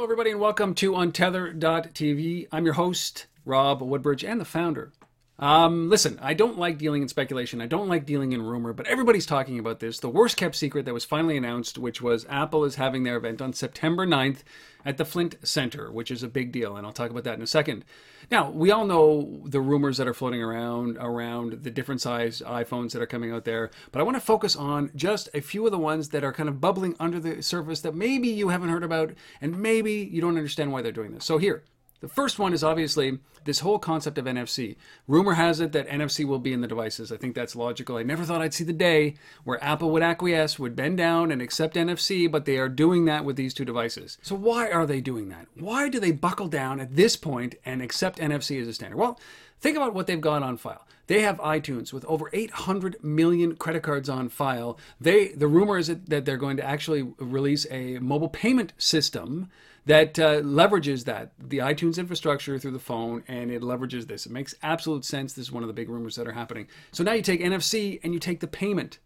Hello, everybody, and welcome to Untether.tv. I'm your host, Rob Woodbridge, and the founder. Um, listen, I don't like dealing in speculation. I don't like dealing in rumor, but everybody's talking about this. The worst kept secret that was finally announced, which was Apple is having their event on September 9th at the Flint Center, which is a big deal, and I'll talk about that in a second. Now, we all know the rumors that are floating around around the different size iPhones that are coming out there, but I want to focus on just a few of the ones that are kind of bubbling under the surface that maybe you haven't heard about, and maybe you don't understand why they're doing this. So here, the first one is obviously this whole concept of NFC. Rumor has it that NFC will be in the devices. I think that's logical. I never thought I'd see the day where Apple would acquiesce, would bend down and accept NFC, but they are doing that with these two devices. So why are they doing that? Why do they buckle down at this point and accept NFC as a standard? Well, think about what they've got on file. They have iTunes with over 800 million credit cards on file. They the rumor is that they're going to actually release a mobile payment system that uh, leverages that the iTunes infrastructure through the phone, and it leverages this. It makes absolute sense. This is one of the big rumors that are happening. So now you take NFC and you take the payment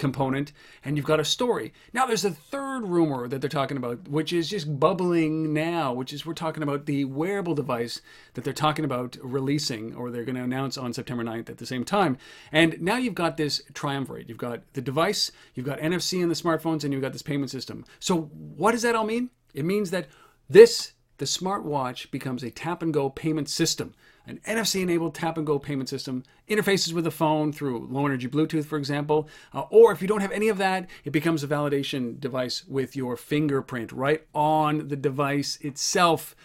component and you've got a story. Now there's a third rumor that they're talking about which is just bubbling now, which is we're talking about the wearable device that they're talking about releasing or they're going to announce on September 9th at the same time. And now you've got this triumvirate. You've got the device, you've got NFC in the smartphones and you've got this payment system. So what does that all mean? It means that this, the smartwatch, becomes a tap and go payment system. An NFC enabled tap and go payment system interfaces with the phone through low energy Bluetooth, for example. Uh, or if you don't have any of that, it becomes a validation device with your fingerprint right on the device itself.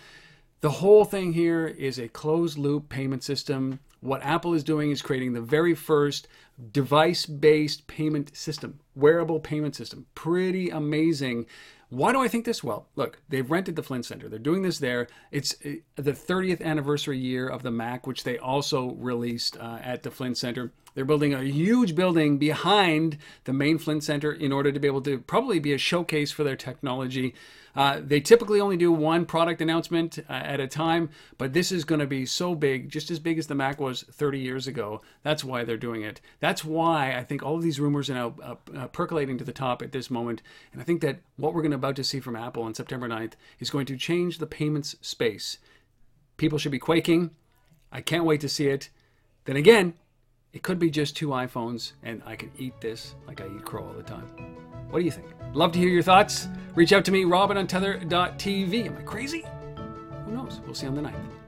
The whole thing here is a closed loop payment system. What Apple is doing is creating the very first device based payment system, wearable payment system. Pretty amazing. Why do I think this? Well, look, they've rented the Flint Center. They're doing this there. It's uh, the 30th anniversary year of the Mac, which they also released uh, at the Flint Center. They're building a huge building behind the main Flint Center in order to be able to probably be a showcase for their technology. Uh, they typically only do one product announcement uh, at a time, but this is going to be so big, just as big as the Mac was 30 years ago. That's why they're doing it. That's why I think all of these rumors are now uh, uh percolating to the top at this moment. And I think that what we're going to about to see from Apple on September 9th is going to change the payments space. People should be quaking. I can't wait to see it. Then again, it could be just two iPhones, and I can eat this like I eat crow all the time. What do you think? Love to hear your thoughts. Reach out to me, robin Untether.tv. Am I crazy? Who knows? We'll see you on the 9th.